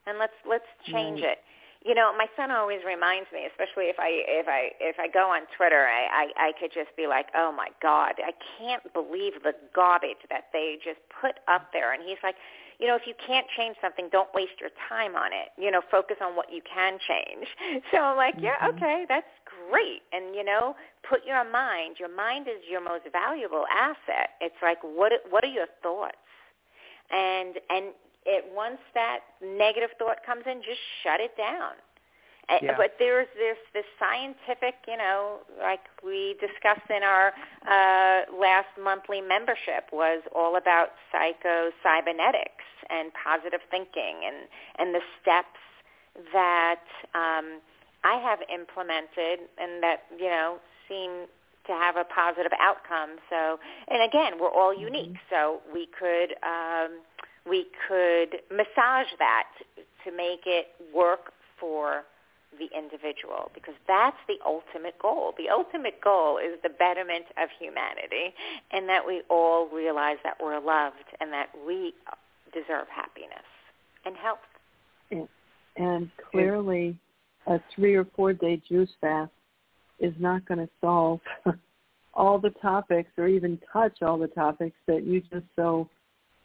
and let's let's change right. it. You know, my son always reminds me, especially if I if I if I go on Twitter, I, I I could just be like, oh my god, I can't believe the garbage that they just put up there. And he's like, you know, if you can't change something, don't waste your time on it. You know, focus on what you can change. So I'm like, yeah, Mm-hmm. okay, that's great. And you know, put your mind. Your mind is your most valuable asset. It's like, what what are your thoughts? And and it once that negative thought comes in, just shut it down. Uh, Yeah. But there's this this scientific, you know, like we discussed in our uh, last monthly membership, was all about psycho-cybernetics and positive thinking and and the steps that um, I have implemented and that you know seem to have a positive outcome. So, and again, we're all unique, so we could um, we could massage that to make it work for the individual because that's the ultimate goal. The ultimate goal is the betterment of humanity and that we all realize that we're loved and that we deserve happiness and health. and, and clearly, a three or four day juice fast is not going to solve all the topics or even touch all the topics that you just so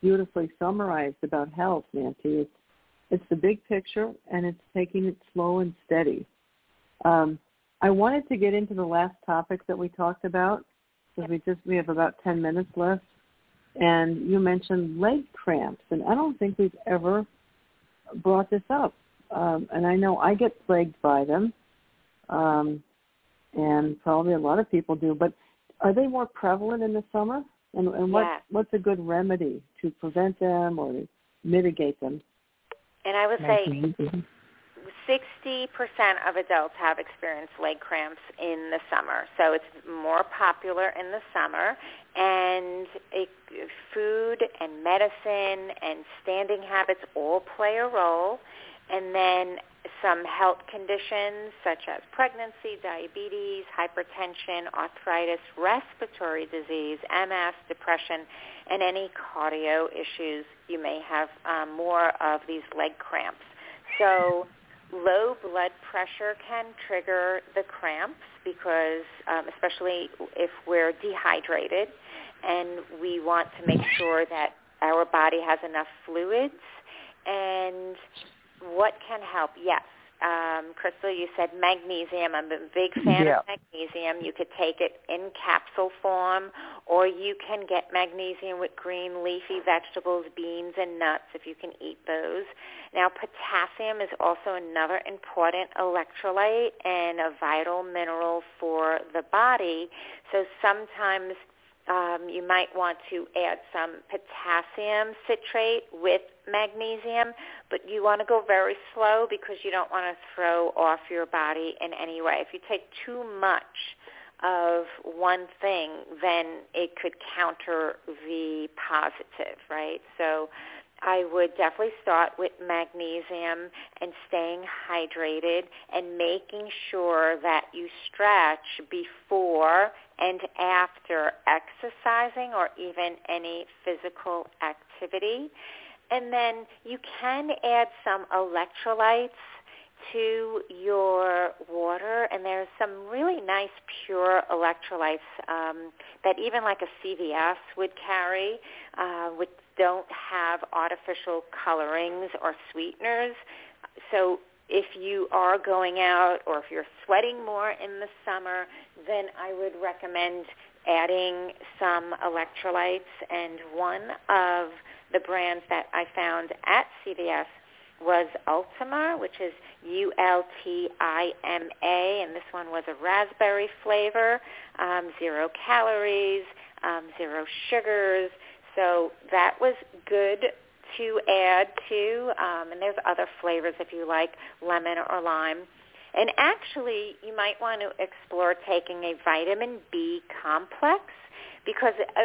beautifully summarized about health, Nancy. It's it's the big picture, and it's taking it slow and steady. Um, I wanted to get into the last topic that we talked about because we just we have about ten minutes left, and you mentioned leg cramps, and I don't think we've ever brought this up. Um, and I know I get plagued by them, um, and probably a lot of people do. But are they more prevalent in the summer? And, and what Yes. what's a good remedy to prevent them or to mitigate them? And I would say Mhm. 60% of adults have experienced leg cramps in the summer. So it's more popular in the summer. And it, food and medicine and standing habits all play a role. And then some health conditions such as pregnancy, diabetes, hypertension, arthritis, respiratory disease, MS, depression, and any cardio issues, you may have um, more of these leg cramps. So low blood pressure can trigger the cramps because, um, especially if we're dehydrated, and we want to make sure that our body has enough fluids. And what can help? Yes, um, Crystal, you said magnesium. I'm a big fan Yeah. of magnesium. You could take it in capsule form, or you can get magnesium with green leafy vegetables, beans, and nuts if you can eat those. Now, potassium is also another important electrolyte and a vital mineral for the body. So sometimes um, you might want to add some potassium citrate with magnesium, but you want to go very slow because you don't want to throw off your body in any way. If you take too much of one thing, then it could counter the positive, right? So I would definitely start with magnesium and staying hydrated and making sure that you stretch before and after exercising or even any physical activity. And then you can add some electrolytes to your water, and there's some really nice pure electrolytes um, that even like a CVS would carry, uh, which don't have artificial colorings or sweeteners. So if you are going out or if you're sweating more in the summer, then I would recommend adding some electrolytes. And one of the brands that I found at CVS was Ultima, which is U-L-T-I-M-A, and this one was a raspberry flavor, um, zero calories, um, zero sugars. So that was good to add to, um, and there's other flavors if you like, lemon or lime. And actually, you might want to explore taking a vitamin B complex because uh,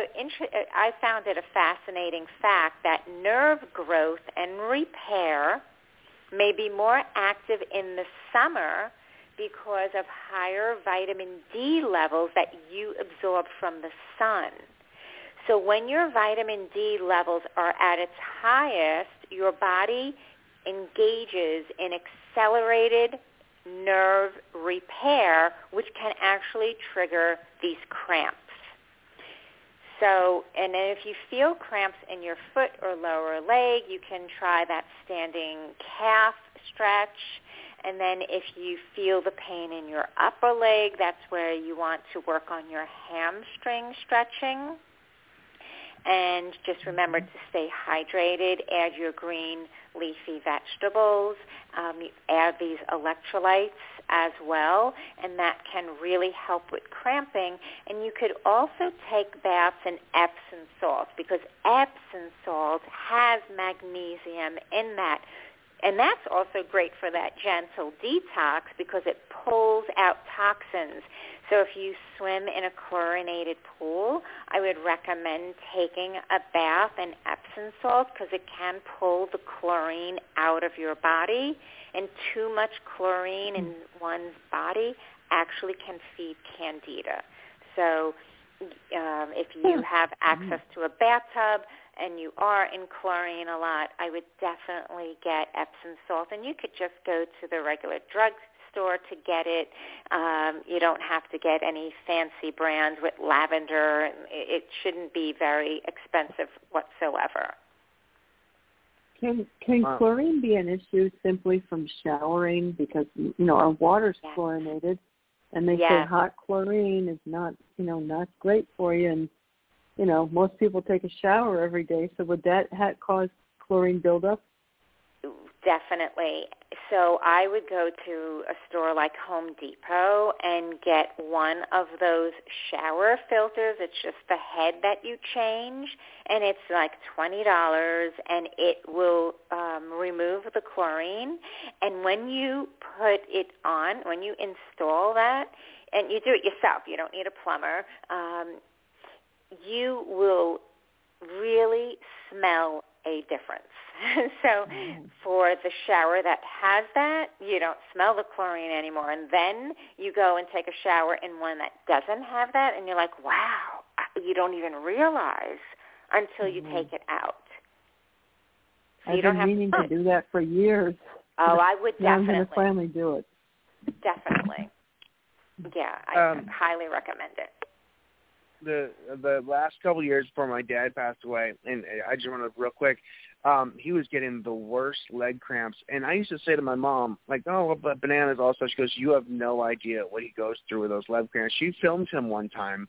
I found it a fascinating fact that nerve growth and repair may be more active in the summer because of higher vitamin D levels that you absorb from the sun. So when your vitamin D levels are at its highest, your body engages in accelerated nerve repair, which can actually trigger these cramps. So, and if you feel cramps in your foot or lower leg, you can try that standing calf stretch. And then if you feel the pain in your upper leg, that's where you want to work on your hamstring stretching. And just remember to stay hydrated. Add your green leafy vegetables. Um, add these electrolytes as well, and that can really help with cramping. And you could also take baths in Epsom salt because Epsom salt has magnesium in that. And that's also great for that gentle detox because it pulls out toxins. So if you swim in a chlorinated pool, I would recommend taking a bath in Epsom salt because it can pull the chlorine out of your body. And too much chlorine in one's body actually can feed candida. So um, if you have access to a bathtub and you are in chlorine a lot, I would definitely get Epsom salt. And you could just go to the regular drug store to get it. Um, you don't have to get any fancy brands with lavender. It shouldn't be very expensive whatsoever. Can can Wow. chlorine be an issue simply from showering because you know our water's Yes. chlorinated, and they say hot chlorine is not you know not great for you, and you know most people take a shower every day, so would that ha- cause chlorine buildup? Definitely. So I would go to a store like Home Depot and get one of those shower filters. It's just the head that you change, and it's like twenty dollars, and it will um, remove the chlorine. And when you put it on, when you install that, and you do it yourself, you don't need a plumber. Um, you will really smell a difference. so for the shower that has that, you don't smell the chlorine anymore. And then you go and take a shower in one that doesn't have that, and you're like, wow, you don't even realize until you Mhm. take it out. So I've you don't been have meaning to to do that for years. Oh, I would Now I'm going to finally do it. Definitely. Yeah, I Um, highly recommend it. The the last couple of years before my dad passed away, and I just want to real quick, um, he was getting the worst leg cramps, and I used to say to my mom, like, oh, but bananas also. She goes, you have no idea what he goes through with those leg cramps. She filmed him one time.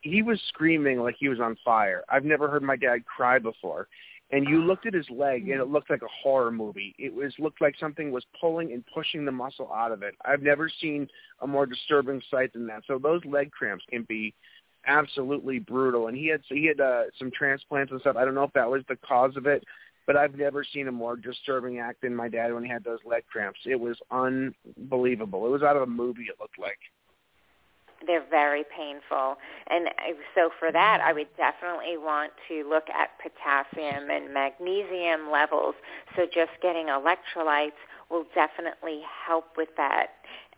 He was screaming like he was on fire. I've never heard my dad cry before. And you looked at his leg, and it looked like a horror movie. It was looked like something was pulling and pushing the muscle out of it. I've never seen a more disturbing sight than that. So those leg cramps can be absolutely brutal. And he had he had uh, some transplants and stuff. I don't know if that was the cause of it, but I've never seen a more disturbing act than my dad when he had those leg cramps. It was unbelievable. It was out of a movie. It looked like. They're very painful. And so for mm-hmm. that, I would definitely want to look at potassium and magnesium levels. So just getting electrolytes will definitely help with that.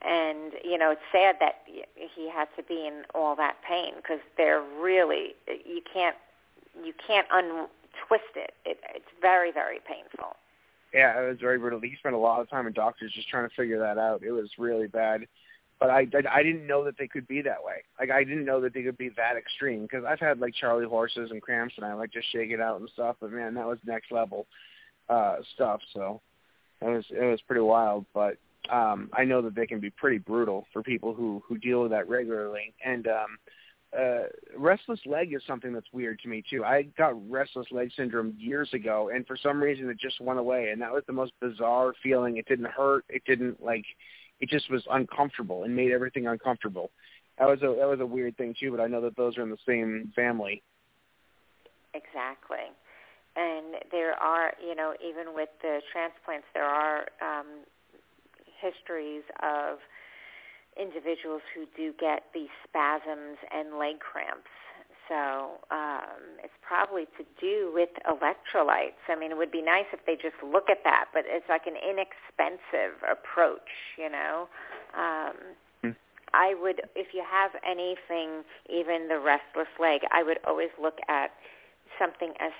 And, you know, it's sad that he had to be in all that pain because they're really, you can't, you can't untwist it. it. It's very, very painful. Yeah, it was very brutal. He spent a lot of time in doctors just trying to figure that out. It was really bad. But I, I, I didn't know that they could be that way. Like I didn't know that they could be that extreme because I've had like Charlie horses and cramps and I like just shake it out and stuff. But man, that was next level uh stuff. So it was it was pretty wild. But um I know that they can be pretty brutal for people who who deal with that regularly. And um uh restless leg is something that's weird to me too. I got restless leg syndrome years ago and for some reason it just went away and that was the most bizarre feeling. It didn't hurt. It didn't like it just was uncomfortable and made everything uncomfortable. That was a that was a weird thing too, but I know that those are in the same family. Exactly. And there are, you know, even with the transplants, there are um, histories of individuals who do get these spasms and leg cramps. So um, it's probably to do with electrolytes. I mean, it would be nice if they just look at that, but it's like an inexpensive approach, you know. Um, Hmm. I would, if you have anything, even the restless leg, I would always look at something as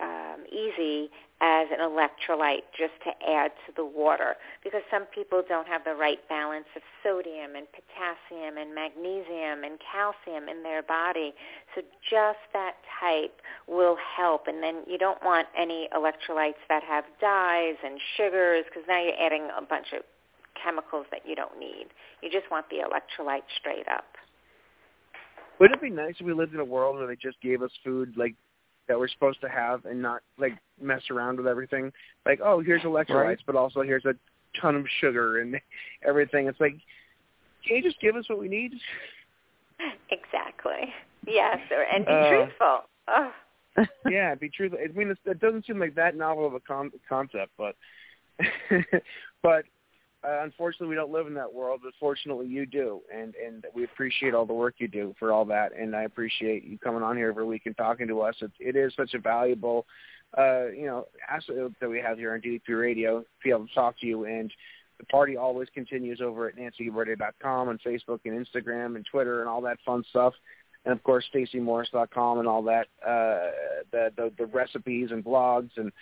um, easy as an electrolyte just to add to the water because some people don't have the right balance of sodium and potassium and magnesium and calcium in their body. So just that type will help. And then you don't want any electrolytes that have dyes and sugars because now you're adding a bunch of chemicals that you don't need. You just want the electrolyte straight up. Wouldn't it be nice if we lived in a world where they just gave us food like that we're supposed to have and not like mess around with everything? Like, oh, here's electrolytes, Right. but also here's a ton of sugar and everything. It's like, can you just give us what we need? Exactly. Yes, or, and be Uh, truthful. Oh. yeah, be truthful. I mean, it's, it doesn't seem like that novel of a con- concept, but but uh, unfortunately, we don't live in that world. But fortunately, you do, and and we appreciate all the work you do for all that. And I appreciate you coming on here every week and talking to us. It, it is such a valuable, uh, you know, asset that we have here on DDP Radio to be able to talk to you. And the party always continues over at nancyguberti.com and Facebook and Instagram and Twitter and all that fun stuff and of course StaceyMorris.com and all that, uh, the, the the recipes and blogs, and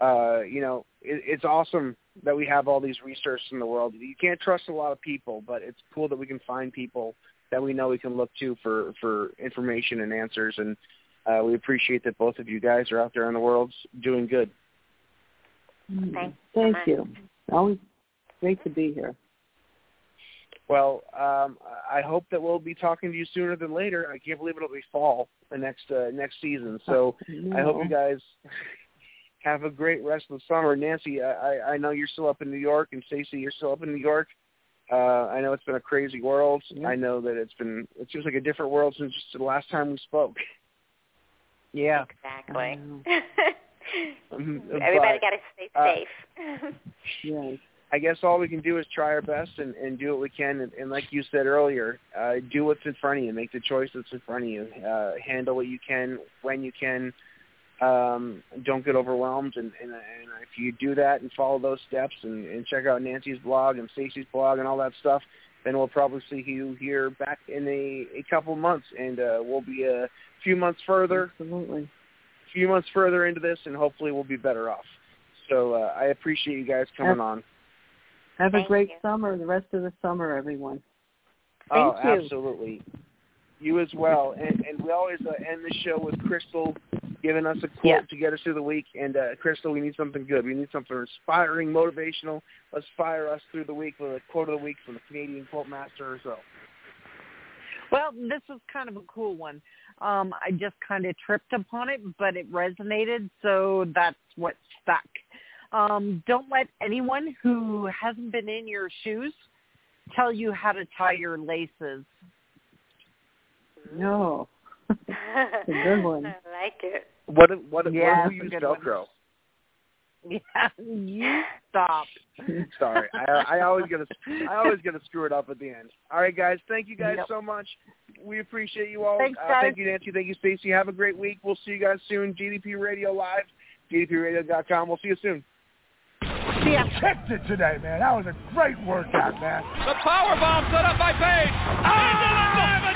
uh, you know, it, it's awesome that we have all these resources in the world. You can't trust a lot of people, but it's cool that we can find people that we know we can look to for for information and answers, and uh, we appreciate that both of you guys are out there in the world doing good. Thank you so Thank you. Always great to be here. Well, um, I hope that we'll be talking to you sooner than later. I can't believe it'll be fall the next uh, next season. So I hope you guys have a great rest of the summer. Nancy, I, I I know you're still up in New York, and Stacey, you're still up in New York. Uh, I know it's been a crazy world. I know that it's been it seems like a different world since just the last time we spoke. Yeah. Exactly. Um, Everybody got to stay uh, safe. Yes. I guess all we can do is try our best and, and do what we can. And, and like you said earlier, uh, do what's in front of you. Make the choice that's in front of you. Uh, handle what you can when you can. Um, don't get overwhelmed. And, and, and if you do that and follow those steps and, and check out Nancy's blog and Stacey's blog and all that stuff, then we'll probably see you here back in a, a couple of months. And uh, we'll be a few months further Absolutely. a few months further into this, and hopefully we'll be better off. So uh, I appreciate you guys coming Have- on. Have a great you. summer, the rest of the summer, everyone. oh, Thank you. absolutely. You as well. And and we always uh, end the show with Crystal giving us a quote Yeah. to get us through the week. And uh, Crystal, we need something good. We need something inspiring, motivational. Let's fire us through the week with a quote of the week from the Canadian quote master herself. Well, this was kind of a cool one. Um, I just kind of tripped upon it, but it resonated, so that's what stuck. Um, don't let anyone who hasn't been in your shoes tell you how to tie your laces. No. A good one. I like it. What what Yeah, what who it's a used good one. Velcro? Yeah, you stop. Sorry, I, I always gonna I always gonna screw it up at the end. All right, guys, thank you guys Yep. so much. We appreciate you all. Thanks, uh, guys. Thank you, Nancy. Thank you, Stacey. Have a great week. We'll see you guys soon. DDP Radio Live, DDPRadio.com. We'll see you soon. See ya. Kicked it today, man. That was a great workout, man. The power bomb set up by Page. Into the diamond